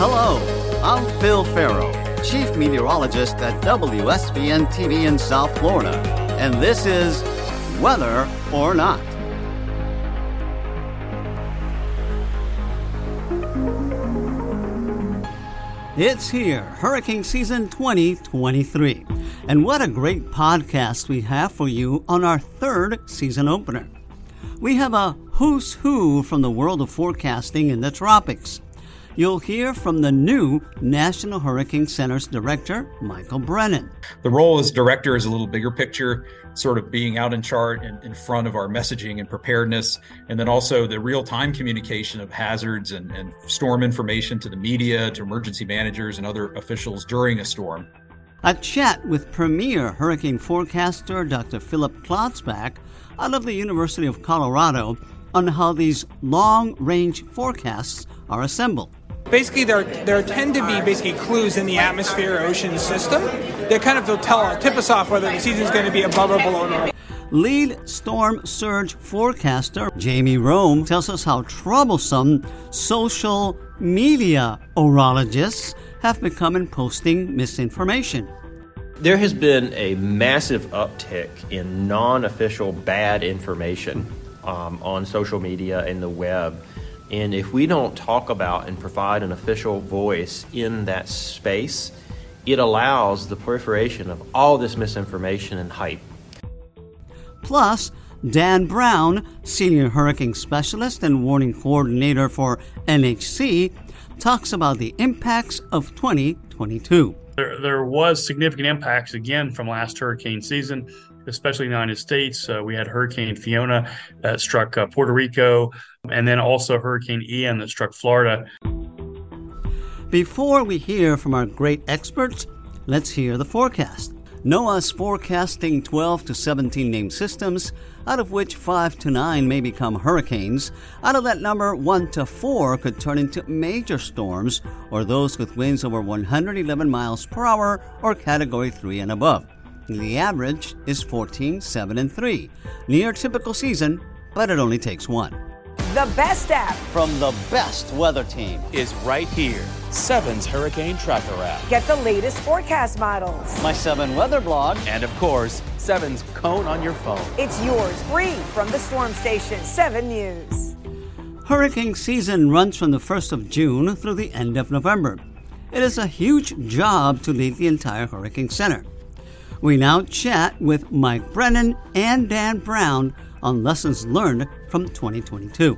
Hello, I'm Phil Ferro, Chief Meteorologist at WSVN TV in South Florida, and this is Weather or Not. It's here, hurricane season 2023. And what a great podcast we have for you on our third season opener. We have a who's who from the world of forecasting in the tropics. You'll hear from the new National Hurricane Center's director, Michael Brennan. The role as director is a little bigger picture, sort of being out in chart and in front of our messaging and preparedness, and then also the real time communication of hazards and, and storm information to the media, to emergency managers, and other officials during a storm. A chat with premier hurricane forecaster Dr. Philip Klotzbach out of the University of Colorado on how these long range forecasts are assembled. Basically, there there tend to be basically clues in the atmosphere ocean system that kind of will tell tip us off whether the season is going to be above or below normal. Lead storm surge forecaster Jamie Rhome tells us how troublesome social media orologists have become in posting misinformation. There has been a massive uptick in non official bad information um, on social media and the web. And if we don't talk about and provide an official voice in that space, it allows the proliferation of all this misinformation and hype. Plus, Dan Brown, Senior Hurricane Specialist and Warning Coordinator for NHC, talks about the impacts of 2022. There, there was significant impacts again from last hurricane season especially in the United States. Uh, we had Hurricane Fiona that struck uh, Puerto Rico, and then also Hurricane Ian that struck Florida. Before we hear from our great experts, let's hear the forecast. NOAA's forecasting 12 to 17 named systems, out of which 5 to 9 may become hurricanes. Out of that number, 1 to 4 could turn into major storms or those with winds over 111 miles per hour or category 3 and above. The average is 14, 7, and 3. Near typical season, but it only takes one. The best app from the best weather team is right here. Seven's Hurricane Tracker app. Get the latest forecast models. My Seven weather blog. And of course, Seven's Cone on your phone. It's yours free from the Storm Station 7 News. Hurricane season runs from the 1st of June through the end of November. It is a huge job to lead the entire Hurricane Center. We now chat with Mike Brennan and Dan Brown on lessons learned from 2022.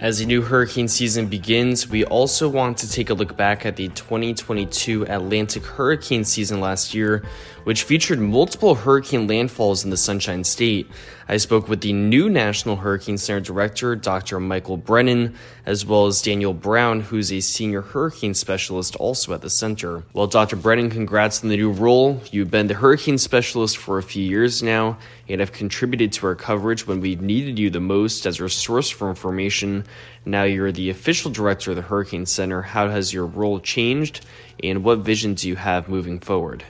As the new hurricane season begins, we also want to take a look back at the 2022 Atlantic hurricane season last year, which featured multiple hurricane landfalls in the Sunshine State. I spoke with the new National Hurricane Center Director, Dr. Michael Brennan, as well as Daniel Brown, who's a senior hurricane specialist also at the center. Well, Dr. Brennan, congrats on the new role. You've been the hurricane specialist for a few years now and have contributed to our coverage when we needed you the most as our source for information. Now you're the official director of the Hurricane Center. How has your role changed, and what vision do you have moving forward?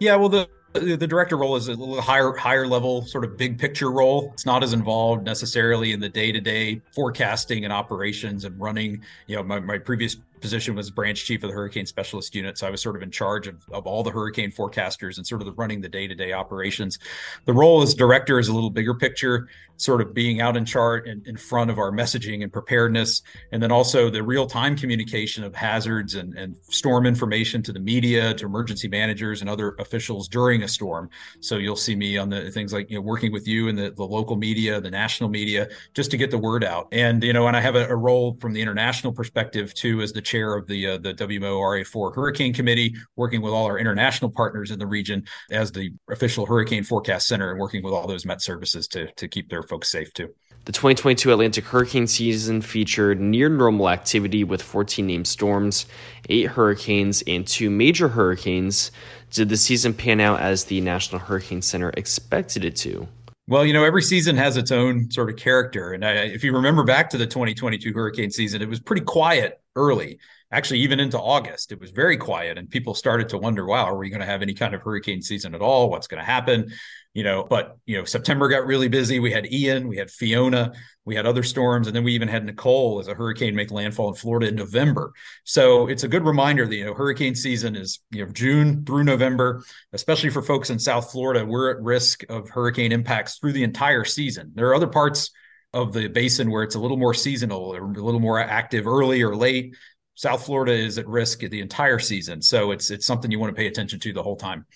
Yeah, well, the the director role is a little higher higher level sort of big picture role it's not as involved necessarily in the day-to-day forecasting and operations and running you know my, my previous position was branch chief of the hurricane specialist unit. So i was sort of in charge of, of all the hurricane forecasters and sort of the running the day-to-day operations. The role as director is a little bigger picture sort of being out in chart and in front of our messaging and preparedness and then also the real-time communication of hazards and, and storm information to the media to emergency managers and other officials during a storm. So you'll see me on the things like you know working with you and the, the local media the national media just to get the word out. And you know and i have a, a role from the international perspective too as the chair of the uh, the WMORA4 Hurricane Committee, working with all our international partners in the region as the official hurricane forecast center and working with all those Met services to to keep their folks safe too. The 2022 Atlantic hurricane season featured near normal activity with 14 named storms, 8 hurricanes, and 2 major hurricanes. Did the season pan out as the National Hurricane Center expected it to? Well, you know, every season has its own sort of character. And I, if you remember back to the 2022 hurricane season, it was pretty quiet early. Actually, even into August, it was very quiet, and people started to wonder, "Wow, are we going to have any kind of hurricane season at all? What's going to happen?" you know, but you know, September got really busy. We had Ian, we had Fiona, we had other storms, and then we even had Nicole as a hurricane make landfall in Florida in November. So it's a good reminder that you know hurricane season is you know June through November, especially for folks in South Florida. We're at risk of hurricane impacts through the entire season. There are other parts of the basin where it's a little more seasonal or a little more active early or late. South Florida is at risk the entire season, so it's it's something you want to pay attention to the whole time.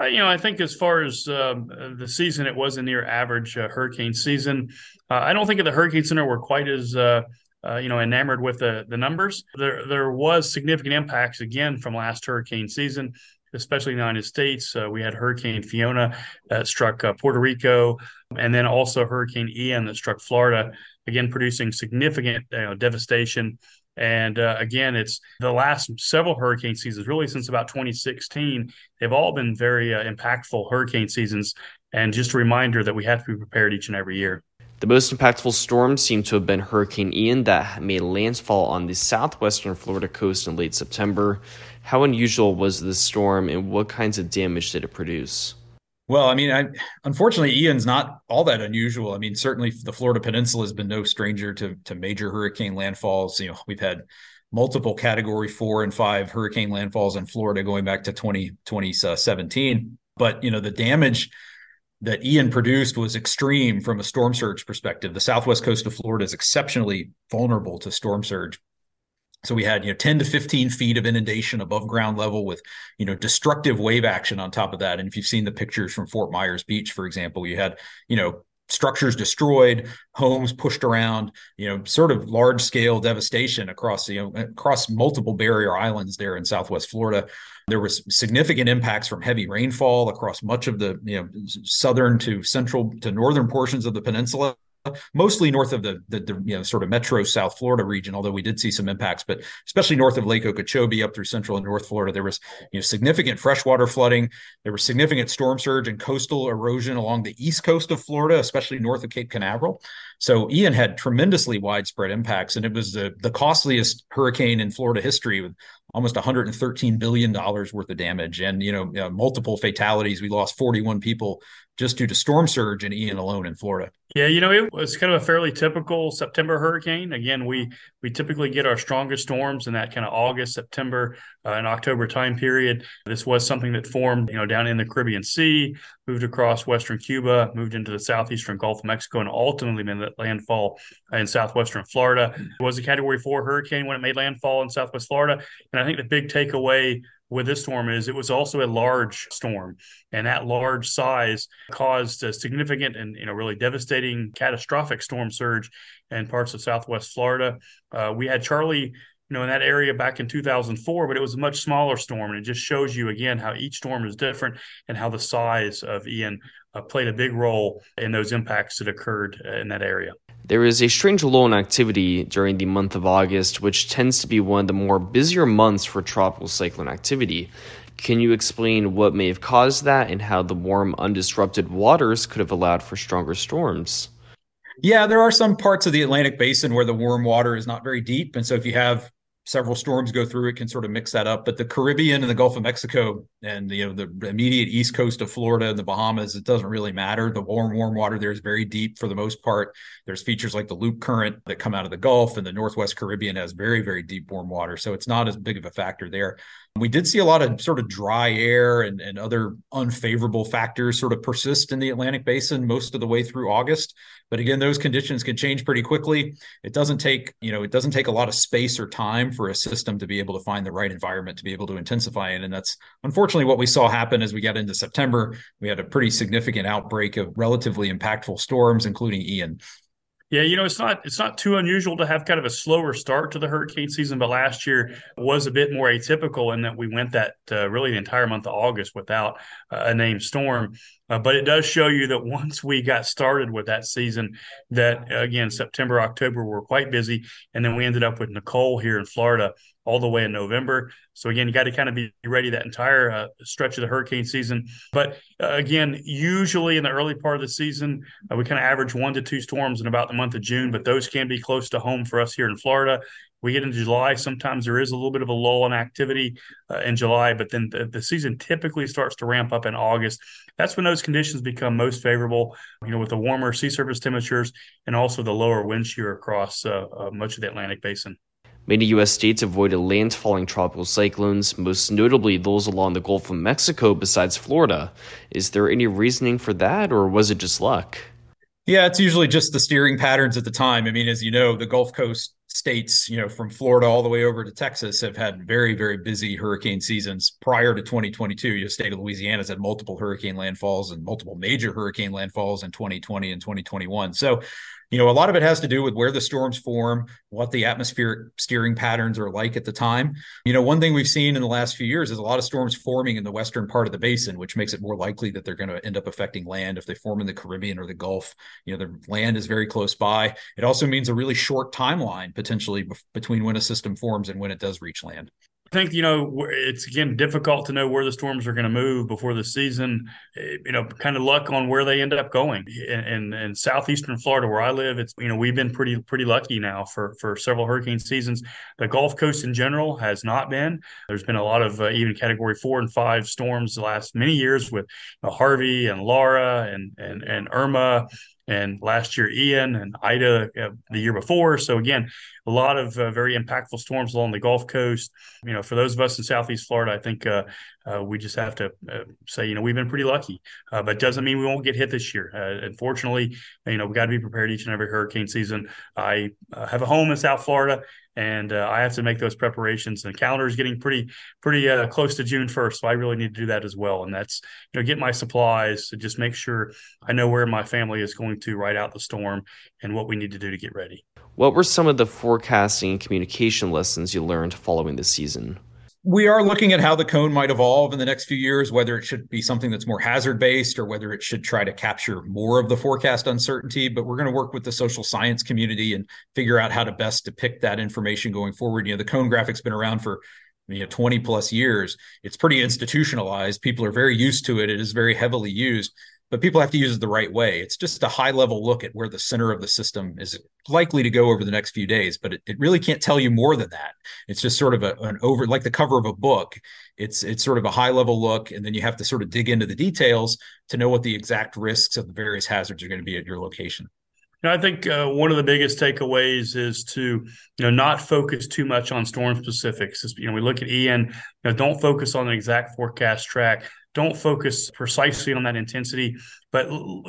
Uh, you know, I think as far as um, the season, it was a near average uh, hurricane season. Uh, I don't think at the Hurricane Center we're quite as uh, uh, you know enamored with the the numbers. There there was significant impacts again from last hurricane season, especially in the United States. Uh, we had Hurricane Fiona that struck Puerto Rico, and then also Hurricane Ian that struck Florida, again producing significant you know, devastation and uh, again, it's the last several hurricane seasons, really since about 2016, they've all been very uh, impactful hurricane seasons. And just a reminder that we have to be prepared each and every year. The most impactful storm seemed to have been Hurricane Ian that made landfall on the southwestern Florida coast in late September. How unusual was this storm and what kinds of damage did it produce? Well, I mean, I unfortunately Ian's not all that unusual. I mean, certainly the Florida Peninsula has been no stranger to to major hurricane landfalls. You know, we've had multiple category four and five hurricane landfalls in Florida going back to 20, 2017. Uh, but you know, the damage that Ian produced was extreme from a storm surge perspective. The southwest coast of Florida is exceptionally vulnerable to storm surge so we had, you know, 10 to 15 feet of inundation above ground level with, you know, destructive wave action on top of that. And if you've seen the pictures from Fort Myers Beach, for example, you had, you know, structures destroyed, homes pushed around, you know, sort of large scale devastation across, you know, across multiple barrier islands there in Southwest Florida. There was significant impacts from heavy rainfall across much of the, you know, southern to central to northern portions of the peninsula mostly north of the, the, the you know sort of metro South Florida region. Although we did see some impacts, but especially north of Lake Okeechobee up through central and North Florida, there was you know significant freshwater flooding. There was significant storm surge and coastal erosion along the east coast of Florida, especially north of Cape Canaveral. So Ian had tremendously widespread impacts, and it was the the costliest hurricane in Florida history with almost 113 billion dollars worth of damage and you know, know multiple fatalities. We lost 41 people just due to storm surge and Ian alone in Florida. Yeah, you know, it was kind of a fairly typical September hurricane. Again, we we typically get our strongest storms in that kind of August, September, uh, and October time period. This was something that formed, you know, down in the Caribbean Sea, moved across western Cuba, moved into the southeastern Gulf of Mexico, and ultimately made landfall in southwestern Florida. It was a Category Four hurricane when it made landfall in southwest Florida, and I think the big takeaway with this storm is it was also a large storm and that large size caused a significant and you know really devastating catastrophic storm surge in parts of southwest florida. Uh, we had charley you know in that area back in 2004 but it was a much smaller storm and it just shows you again how each storm is different and how the size of ian uh, played a big role in those impacts that occurred in that area there is a strange lull in activity during the month of August, which tends to be one of the more busier months for tropical cyclone activity. Can you explain what may have caused that and how the warm, undisrupted waters could have allowed for stronger storms? Yeah, there are some parts of the Atlantic basin where the warm water is not very deep. And so if you have several storms go through, it can sort of mix that up. But the Caribbean and the Gulf of Mexico and you know the immediate east coast of Florida and the Bahamas, it doesn't really matter. The warm, warm water there is very deep for the most part. There's features like the loop current that come out of the Gulf, and the Northwest Caribbean has very, very deep warm water. So it's not as big of a factor there. We did see a lot of sort of dry air and, and other unfavorable factors sort of persist in the Atlantic basin most of the way through August. But again, those conditions can change pretty quickly. It doesn't take, you know, it doesn't take a lot of space or time for a system to be able to find the right environment to be able to intensify in. And that's unfortunately what we saw happen as we got into September. We had a pretty significant outbreak of relatively impactful storms, including Ian. Yeah, you know, it's not it's not too unusual to have kind of a slower start to the hurricane season, but last year was a bit more atypical in that we went that uh, really the entire month of August without uh, a named storm. Uh, but it does show you that once we got started with that season, that again September, October were quite busy, and then we ended up with Nicole here in Florida all the way in November. So again, you got to kind of be ready that entire uh, stretch of the hurricane season. But uh, again, usually in the early part of the season, uh, we kind of average one to two storms in about the month of June, but those can be close to home for us here in Florida. we get into July, sometimes there is a little bit of a lull in activity uh, in July, but then the, the, season typically starts to ramp up in August. That's when those conditions become most favorable, you know, with the warmer sea surface temperatures and also the lower wind shear across uh, uh, much of the Atlantic basin. Many U.S. states avoided landfalling tropical cyclones, most notably those along the Gulf of Mexico besides Florida. Is there any reasoning for that, or was it just luck? Yeah, it's usually just the steering patterns at the time. I mean, as you know, the Gulf Coast states, you know, from Florida all the way over to Texas have had very, very busy hurricane seasons prior to 2022. Your state of Louisiana has had multiple hurricane landfalls and multiple major hurricane landfalls in 2020 and 2021. So you know, a lot of it has to do with where the storms form, what the atmospheric steering patterns are like at the time. You know, one thing we've seen in the last few years is a lot of storms forming in the western part of the basin, which makes it more likely that they're going to end up affecting land if they form in the Caribbean or the Gulf. You know, the land is very close by. It also means a really short timeline potentially between when a system forms and when it does reach land. I think you know it's again difficult to know where the storms are going to move before the season. Eh, you know, kind of luck on where they end up going. And in, southeastern Florida, where I live, it's you know we've been pretty pretty lucky now for for several hurricane seasons. The Gulf Coast in general has not been. There's been a lot of uh, even Category four and five storms the last many years with you know, Harvey and Laura and and and Irma and last year Ian and Ida uh, the year before. So again, a lot of uh, very impactful storms along the Gulf Coast. You know, for those of us in Southeast Florida, I think uh, uh we just have to uh, say, you know, we've been pretty lucky, uh, but doesn't mean we won't get hit this year. unfortunately, you know, we got to be prepared each and every hurricane season. I have a home in South Florida and uh, I have to make those preparations. And the calendar is getting pretty pretty uh, close to June first, so I really need to do that as well. And that's you know get my supplies to just make sure I know where my family is going to ride out the storm and what we need to do to get ready. What were some of the forecasting and communication lessons you learned following the season? We are looking at how the cone might evolve in the next few years, whether it should be something that's more hazard based or whether it should try to capture more of the forecast uncertainty. But we're going to work with the social science community and figure out how to best depict that information going forward. You know, the cone graphic's been around for you know 20 plus years. It's pretty institutionalized. People are very used to it. It is very heavily used but people have to use it the right way. It's just a high level look at where the center of the system is likely to go over the next few days, but it, it really can't tell you more than that. It's just sort of a, an over, like the cover of a book. It's it's sort of a high level look, and then you have to sort of dig into the details to know what the exact risks of the various hazards are going to be at your location. I think uh, one of the biggest takeaways is to you know not focus too much on storm specifics. You know, we look at Ian. You know, don't focus on the exact forecast track don't focus precisely on that intensity, but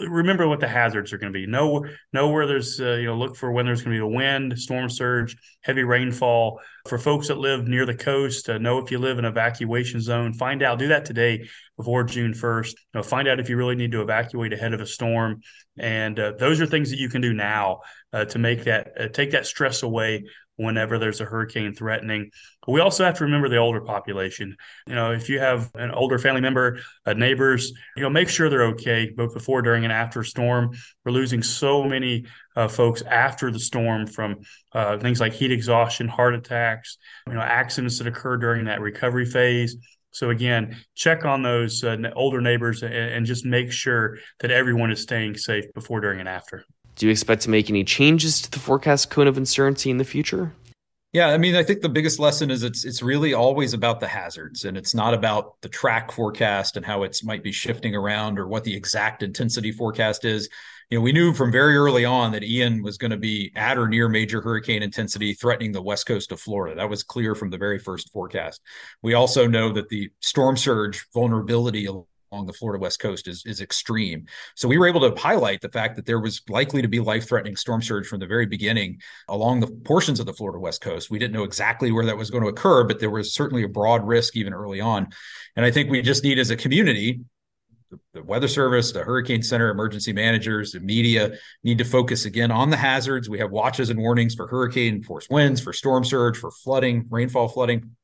remember what the hazards are going to be. Know know where there's uh, you know look for when there's going to be a wind, storm surge, heavy rainfall. For folks that live near the coast, uh, know if you live in evacuation zone. Find out. Do that today before June first. You know, find out if you really need to evacuate ahead of a storm, and uh, those are things that you can do now uh, to make that uh, take that stress away whenever there's a hurricane threatening. But we also have to remember the older population. You know, if you have an older family member, uh, neighbors, you know, make sure they're okay both before, during, and after a storm. We're losing so many uh, folks after the storm from uh, things like heat exhaustion, heart attacks, you know, accidents that occur during that recovery phase. So again, check on those uh, older neighbors and, and just make sure that everyone is staying safe before, during, and after. Do you expect to make any changes to the forecast cone of uncertainty in the future? Yeah, I mean, I think the biggest lesson is it's it's really always about the hazards, and it's not about the track forecast and how it might be shifting around or what the exact intensity forecast is. You know, we knew from very early on that Ian was going to be at or near major hurricane intensity, threatening the west coast of Florida. That was clear from the very first forecast. We also know that the storm surge vulnerability along the Florida West Coast is, is extreme. So we were able to highlight the fact that there was likely to be life threatening storm surge from the very beginning along the portions of the Florida West Coast. We didn't know exactly where that was going to occur, but there was certainly a broad risk even early on. And I think we just need as a community the weather service, the hurricane center, emergency managers, the media need to focus again on the hazards. We have watches and warnings for hurricane force winds, for storm surge, for flooding, rainfall flooding,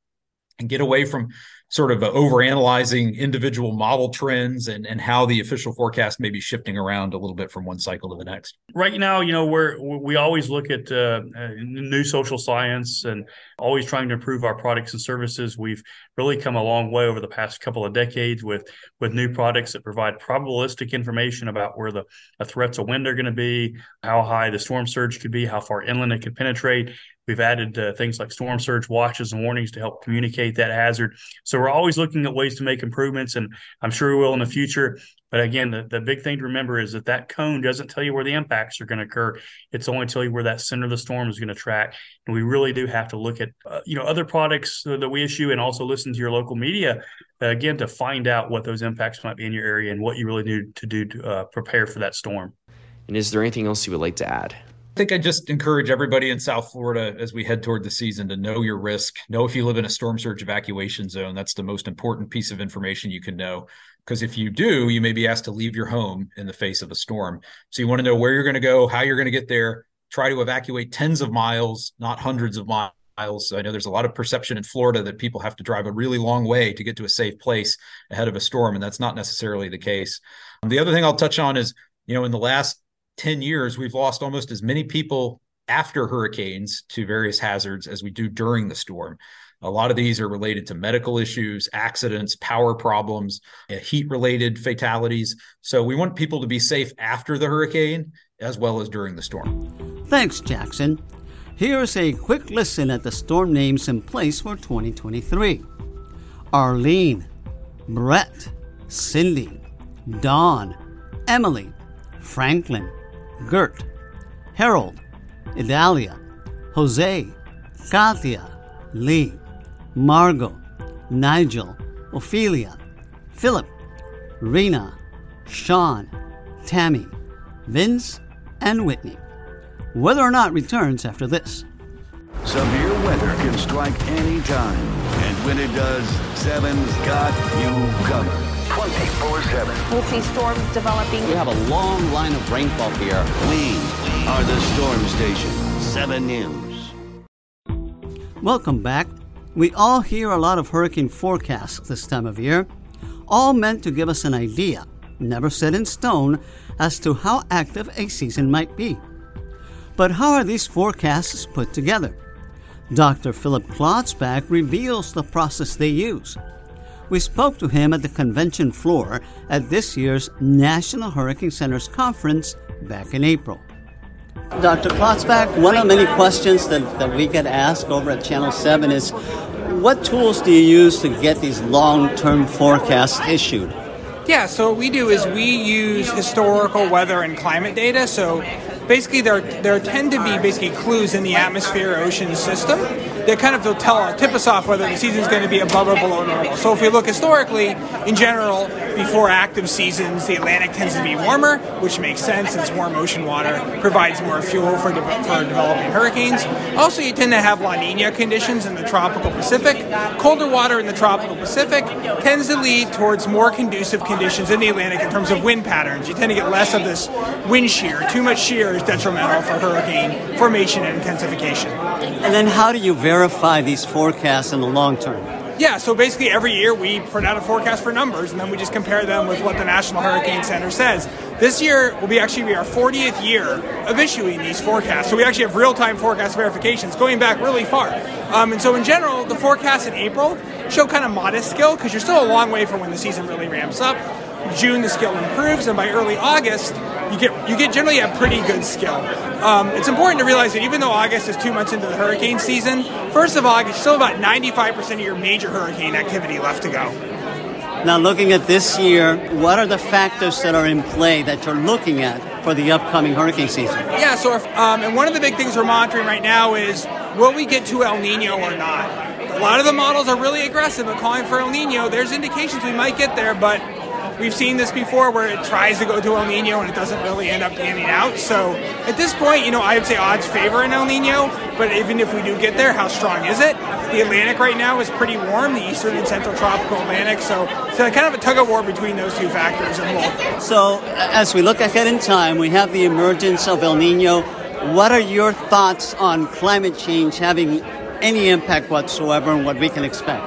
and get away from sort of overanalyzing individual model trends and, and how the official forecast may be shifting around a little bit from one cycle to the next. Right now, you know, we're we always look at uh, uh, new social science and always trying to improve our products and services. We've really come a long way over the past couple of decades with with new products that provide probabilistic information about where the, the threats of wind are going to be, how high the storm surge could be, how far inland it could penetrate We've added uh, things like storm surge watches and warnings to help communicate that hazard. So we're always looking at ways to make improvements, and I'm sure we will in the future. But again, the, the big thing to remember is that that cone doesn't tell you where the impacts are going to occur. It's only tell you where that center of the storm is going to track. And we really do have to look at uh, you know other products that we issue and also listen to your local media uh, again to find out what those impacts might be in your area and what you really need to do to uh, prepare for that storm. And is there anything else you would like to add? I think I just encourage everybody in South Florida as we head toward the season to know your risk. Know if you live in a storm surge evacuation zone. That's the most important piece of information you can know. Because if you do, you may be asked to leave your home in the face of a storm. So you want to know where you're going to go, how you're going to get there. Try to evacuate tens of miles, not hundreds of miles. I know there's a lot of perception in Florida that people have to drive a really long way to get to a safe place ahead of a storm, and that's not necessarily the case. The other thing I'll touch on is, you know, in the last 10 years, we've lost almost as many people after hurricanes to various hazards as we do during the storm. A lot of these are related to medical issues, accidents, power problems, uh, heat related fatalities. So we want people to be safe after the hurricane as well as during the storm. Thanks, Jackson. Here's a quick listen at the storm names in place for 2023 Arlene, Brett, Cindy, Don, Emily, Franklin, Gert, Harold, Idalia, Jose, Katia, Lee, Margot, Nigel, Ophelia, Philip, Rina, Sean, Tammy, Vince, and Whitney. Weather or not returns after this. Severe weather can strike any time, And when it does, Seven's got you covered. 24 7. We'll see storms developing. We have a long line of rainfall here. We are the Storm Station. 7 News. Welcome back. We all hear a lot of hurricane forecasts this time of year, all meant to give us an idea, never set in stone, as to how active a season might be. But how are these forecasts put together? Dr. Philip Klotzbach reveals the process they use. We spoke to him at the convention floor at this year's National Hurricane Center's conference back in April. Dr. Klotzbach, one of many questions that, that we get asked over at Channel 7 is what tools do you use to get these long term forecasts issued? Yeah, so what we do is we use historical weather and climate data. So basically, there there tend to be basically clues in the atmosphere ocean system that kind of will tell tip us off whether the season is going to be above or below normal. So if we look historically, in general, before active seasons, the Atlantic tends to be warmer, which makes sense since warm ocean water provides more fuel for, de- for developing hurricanes. Also, you tend to have La Nina conditions in the tropical Pacific. Colder water in the tropical Pacific tends to lead towards more conducive conditions in the Atlantic in terms of wind patterns. You tend to get less of this wind shear. Too much shear is detrimental for hurricane formation and intensification. And then how do you verify these forecasts in the long term? Yeah, so basically every year we print out a forecast for numbers and then we just compare them with what the National Hurricane Center says. This year will be actually be our 40th year of issuing these forecasts. So we actually have real-time forecast verifications going back really far. Um, and so in general, the forecasts in April show kind of modest skill because you're still a long way from when the season really ramps up. June the skill improves, and by early August you get you get generally a pretty good skill. Um, it's important to realize that even though August is two months into the hurricane season, first of August still about 95% of your major hurricane activity left to go. Now, looking at this year, what are the factors that are in play that you're looking at for the upcoming hurricane season? Yeah, so if, um, and one of the big things we're monitoring right now is will we get to El Nino or not? A lot of the models are really aggressive at calling for El Nino. There's indications we might get there, but We've seen this before where it tries to go to El Nino and it doesn't really end up panning out. So at this point, you know, I would say odds favor an El Nino, but even if we do get there, how strong is it? The Atlantic right now is pretty warm, the eastern and central tropical Atlantic, so it's kind of a tug of war between those two factors. And. So as we look ahead in time, we have the emergence of El Nino. What are your thoughts on climate change having any impact whatsoever and what we can expect?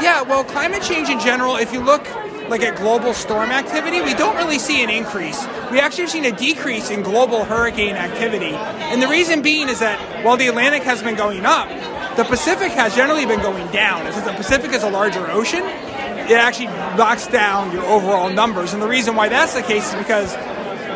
Yeah, well, climate change in general, if you look like at global storm activity, we don't really see an increase. We actually have seen a decrease in global hurricane activity. And the reason being is that while the Atlantic has been going up, the Pacific has generally been going down. Since the Pacific is a larger ocean, it actually knocks down your overall numbers. And the reason why that's the case is because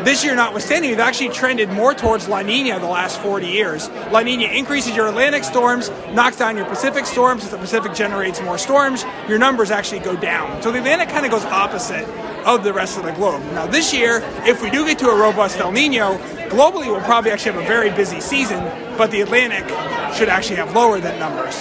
This year, notwithstanding, we've actually trended more towards La Nina the last 40 years. La Nina increases your Atlantic storms, knocks down your Pacific storms. As the Pacific generates more storms, your numbers actually go down. So the Atlantic kind of goes opposite of the rest of the globe. Now, this year, if we do get to a robust El Nino, globally we'll probably actually have a very busy season, but the Atlantic should actually have lower than numbers.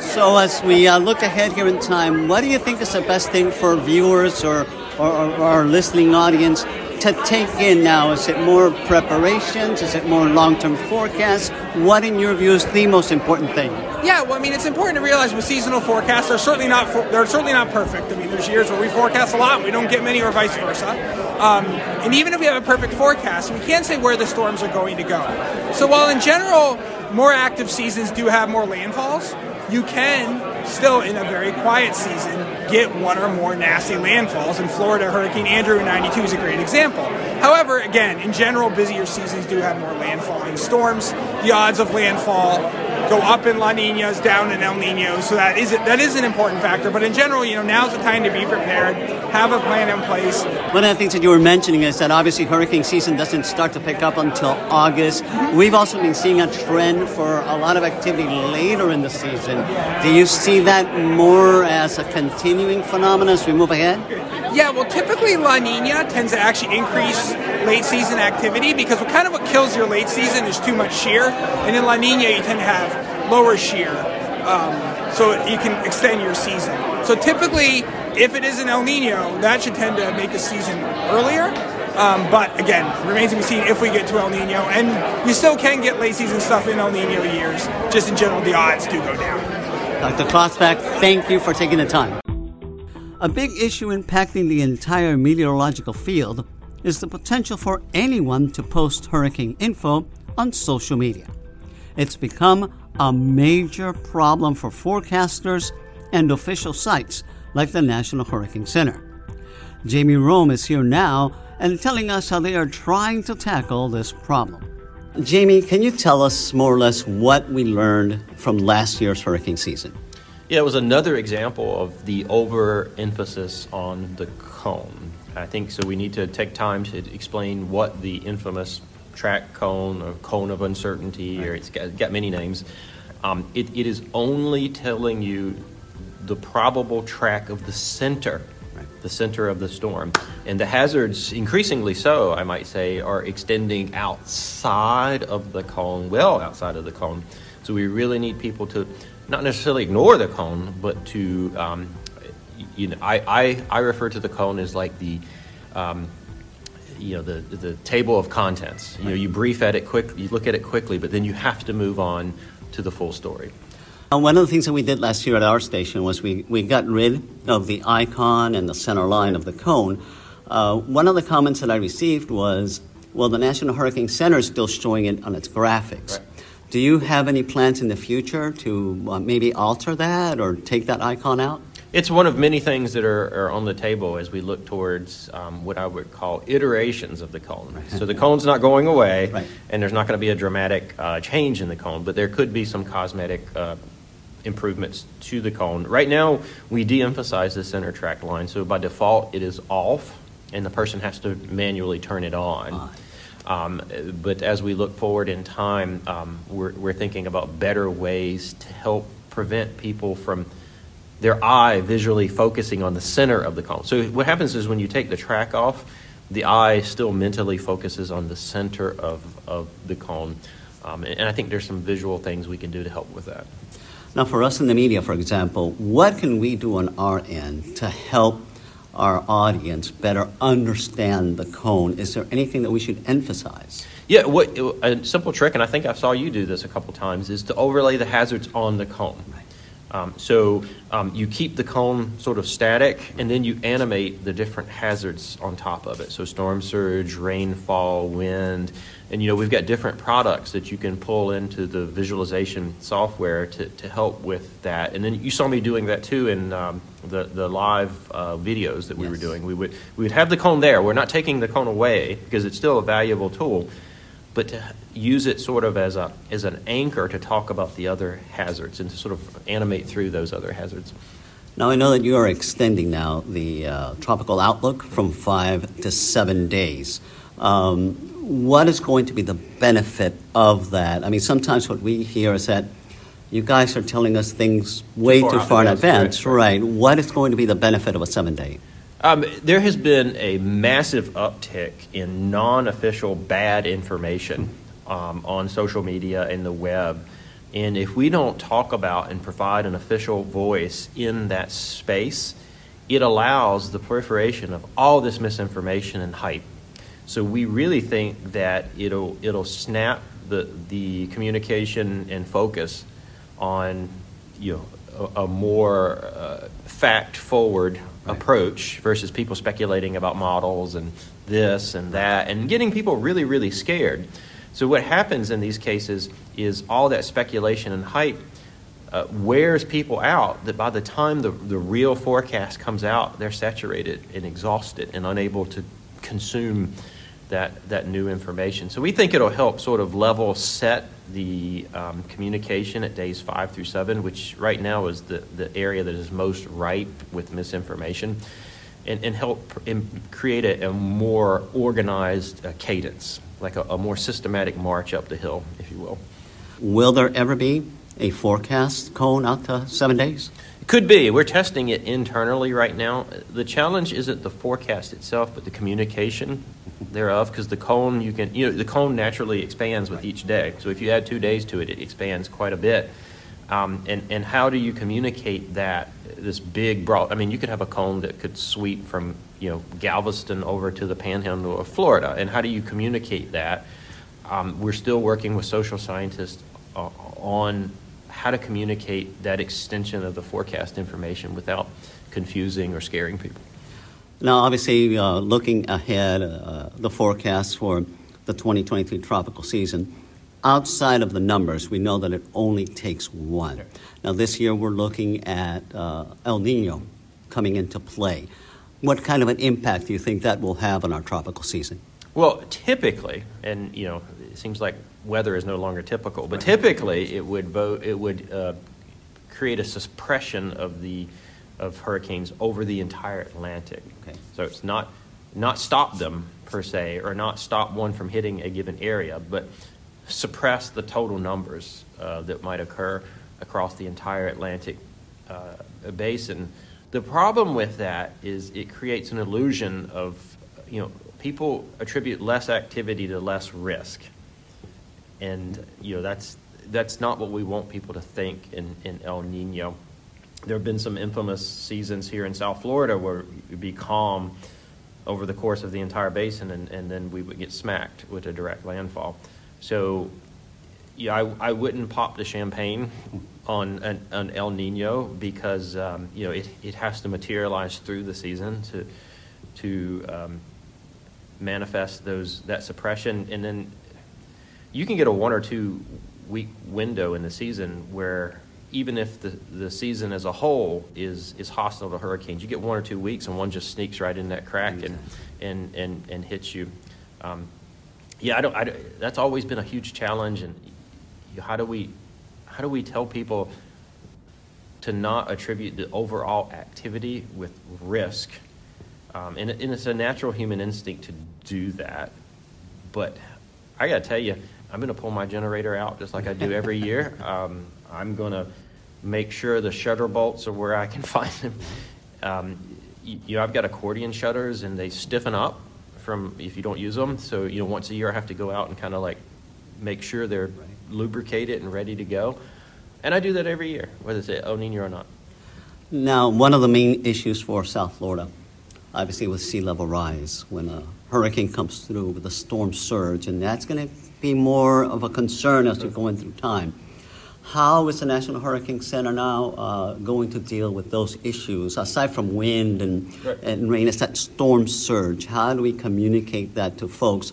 So, as we uh, look ahead here in time, what do you think is the best thing for viewers or, or, or our listening audience to take in now? Is it more preparations? Is it more long term forecasts? What, in your view, is the most important thing? Yeah, well, I mean, it's important to realize with seasonal forecasts, they're certainly not they're certainly not perfect. I mean, there's years where we forecast a lot, and we don't get many, or vice versa. Um, and even if we have a perfect forecast, we can't say where the storms are going to go. So while in general, more active seasons do have more landfalls, you can still, in a very quiet season, get one or more nasty landfalls. In Florida, Hurricane Andrew in 92 is a great example. However, again, in general, busier seasons do have more landfalling storms. The odds of landfall go up in La Ninas, down in El Ninos. So that is that is an important factor. But in general, you know, now's the time to be prepared, have a plan in place. One of the things that you were mentioning is that obviously hurricane season doesn't start to pick up until August. Mm-hmm. We've also been seeing a trend for a lot of activity later in the season. Do you see that more as a continuing phenomenon as we move ahead? Yeah, well, typically La Nina tends to actually increase late season activity because what kind of what kills your late season is too much shear, and in La Nina you tend to have lower shear, um, so you can extend your season. So typically, if it is an El Nino, that should tend to make the season earlier. Um, but again, remains to be seen if we get to El Nino, and you still can get late season stuff in El Nino years. Just in general, the odds do go down. Dr. Klotzbach, thank you for taking the time. A big issue impacting the entire meteorological field is the potential for anyone to post hurricane info on social media. It's become a major problem for forecasters and official sites like the National Hurricane Center. Jamie Rhome is here now and telling us how they are trying to tackle this problem. Jamie, can you tell us more or less what we learned from last year's hurricane season? Yeah, it was another example of the overemphasis on the cone. I think so. We need to take time to explain what the infamous track cone or cone of uncertainty, right. or it's got, got many names. Um, it, it is only telling you the probable track of the center, right. the center of the storm. And the hazards, increasingly so, I might say, are extending outside of the cone, well outside of the cone. So we really need people to not necessarily ignore the cone, but to um, you know, I, I, I refer to the cone as like the, um, you know, the, the table of contents. You know, you brief at it quick, you look at it quickly, but then you have to move on to the full story. Uh, one of the things that we did last year at our station was we, we got rid of the icon and the center line of the cone. Uh, one of the comments that I received was, well, the National Hurricane Center is still showing it on its graphics. Right. Do you have any plans in the future to uh, maybe alter that or take that icon out? It's one of many things that are, are on the table as we look towards um, what I would call iterations of the cone. Right. So the cone's not going away, right. and there's not going to be a dramatic uh, change in the cone, but there could be some cosmetic uh, improvements to the cone. Right now, we de emphasize the center track line, so by default, it is off, and the person has to manually turn it on. Um, but as we look forward in time, um, we're, we're thinking about better ways to help prevent people from their eye visually focusing on the center of the cone. So what happens is when you take the track off, the eye still mentally focuses on the center of, of the cone. Um, and I think there's some visual things we can do to help with that. Now, for us in the media, for example, what can we do on our end to help our audience better understand the cone? Is there anything that we should emphasize? Yeah, what a simple trick, and I think I saw you do this a couple times, is to overlay the hazards on the cone. Um, so um, you keep the cone sort of static, and then you animate the different hazards on top of it. So storm surge, rainfall, wind, and you know we've got different products that you can pull into the visualization software to, to help with that. And then you saw me doing that too in um, the the live uh, videos that we yes. were doing. We would we would have the cone there. We're not taking the cone away because it's still a valuable tool but to use it sort of as a as an anchor to talk about the other hazards and to sort of animate through those other hazards. Now I know that you are extending now the uh, tropical outlook from five to seven days. Um, what is going to be the benefit of that? I mean, sometimes what we hear is that you guys are telling us things way Far too far in advance, right? What is going to be the benefit of a seven day? Um, there has been a massive uptick in non official bad information um, on social media and the web. And if we don't talk about and provide an official voice in that space, it allows the proliferation of all this misinformation and hype. So we really think that it'll it'll snap the the communication and focus on you know a, a more uh, fact forward approach versus people speculating about models and this and that and getting people really really scared. So what happens in these cases is all that speculation and hype uh, wears people out that by the time the, the real forecast comes out, they're saturated and exhausted and unable to consume that, that new information. So we think it'll help sort of level set the um, communication at days five through seven, which right now is the, the area that is most ripe with misinformation, and, and help im- create a, a more organized uh, cadence, like a, a more systematic march up the hill, if you will. Will there ever be a forecast cone out to seven days? Could be. We're testing it internally right now. The challenge isn't the forecast itself, but the communication thereof, because the cone you can you know the cone naturally expands with each day. So if you add two days to it, it expands quite a bit. Um, and and how do you communicate that this big broad? I mean, you could have a cone that could sweep from you know Galveston over to the Panhandle of Florida, and how do you communicate that? Um, we're still working with social scientists uh, on how to communicate that extension of the forecast information without confusing or scaring people. Now, obviously, uh, looking ahead, uh, the forecast for the 2023 tropical season, outside of the numbers, we know that it only takes one. Now, this year we're looking at uh, El Nino coming into play. What kind of an impact do you think that will have on our tropical season? Well, typically, and you know, it seems like weather is no longer typical, but typically it would vote, it would uh, create a suppression of the of hurricanes over the entire Atlantic. Okay. So it's not not stop them per se, or not stop one from hitting a given area, but suppress the total numbers uh, that might occur across the entire Atlantic uh, basin. The problem with that is it creates an illusion of, you know, people attribute less activity to less risk, and you know that's that's not what we want people to think in, in El Nino. There have been some infamous seasons here in South Florida where would be calm over the course of the entire basin, and, and then we would get smacked with a direct landfall. So, yeah, I, I wouldn't pop the champagne on an, an El Nino because um, you know it, it has to materialize through the season to to um, manifest those that suppression, and then you can get a one or two week window in the season where even if the, the season as a whole is is hostile to hurricanes, you get one or two weeks and one just sneaks right in that crack and and and, and hits you. Um, yeah, I don't, I don't- That's always been a huge challenge, and how do we how do we tell people to not attribute the overall activity with risk? Um, and, and it's a natural human instinct to do that, but I got to tell you, I'm going to pull my generator out just like I do every year. Um, I'm going to make sure the shutter bolts are where I can find them. Um, you, you know, I've got accordion shutters and they stiffen up from if you don't use them. So, you know, once a year I have to go out and kind of like make sure they're lubricated and ready to go. And I do that every year, whether it's El Nino or not. Now, one of the main issues for South Florida, obviously, with sea level rise, when a hurricane comes through with a storm surge, and that's going to be more of a concern as we're going through time. How is the National Hurricane Center now uh, going to deal with those issues, aside from wind and, and rain? It's that storm surge. How do we communicate that to folks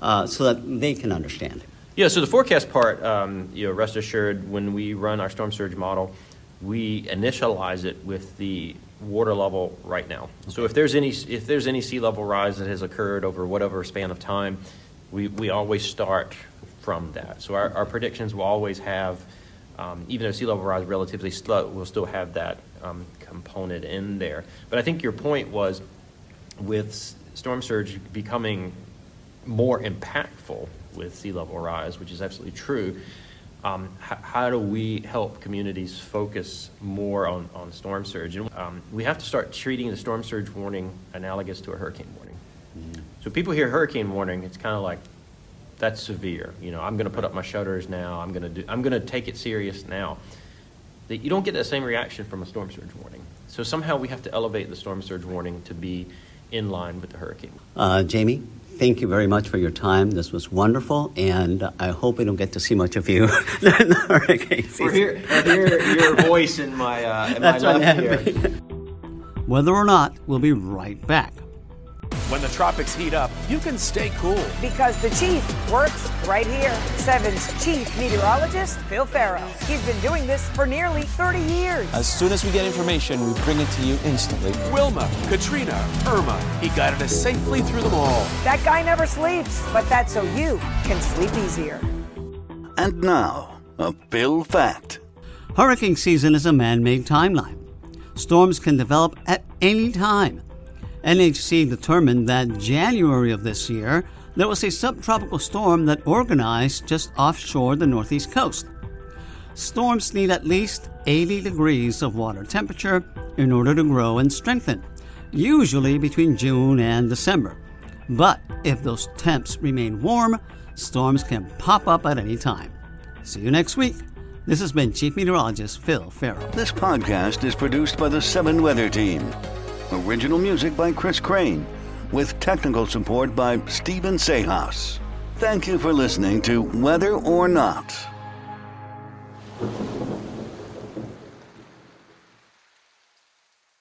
uh, so that they can understand it? Yeah, so the forecast part, um, you know, rest assured, when we run our storm surge model, we initialize it with the water level right now. So if there's any if there's any sea level rise that has occurred over whatever span of time, we, we always start from that. So our, our predictions will always have, um, even though sea level rise relatively slow, we'll still have that um, component in there. But I think your point was with storm surge becoming more impactful with sea level rise, which is absolutely true. Um, h- how do we help communities focus more on, on storm surge? And, um, we have to start treating the storm surge warning analogous to a hurricane warning. Mm-hmm. So people hear hurricane warning, it's kind of like that's severe. You know, I'm going to put up my shutters now. I'm going to do. I'm going to take it serious now. That you don't get that same reaction from a storm surge warning. So somehow we have to elevate the storm surge warning to be in line with the hurricane. Uh, Jamie, thank you very much for your time. This was wonderful, and I hope we don't get to see much of you in the hurricane season. Or hear, or hear your voice in my, uh, in That's my left ear. Weather or not, we'll be right back. When the tropics heat up, you can stay cool. Because the chief works right here. Seven's chief meteorologist, Phil Ferro. He's been doing this for nearly 30 years. As soon as we get information, we bring it to you instantly. Wilma, Katrina, Irma, he guided us safely through them all. That guy never sleeps, but that's so you can sleep easier. And now, a Phil fact. Hurricane season is a man made timeline. Storms can develop at any time. NHC determined that January of this year, there was a subtropical storm that organized just offshore the northeast coast. Storms need at least 80 degrees of water temperature in order to grow and strengthen, usually between June and December. But if those temps remain warm, storms can pop up at any time. See you next week. This has been Chief Meteorologist Phil Ferro. This podcast is produced by the 7 Weather Team. Original music by Chris Crane, with technical support by Steven Sejas. Thank you for listening to Weather or Not.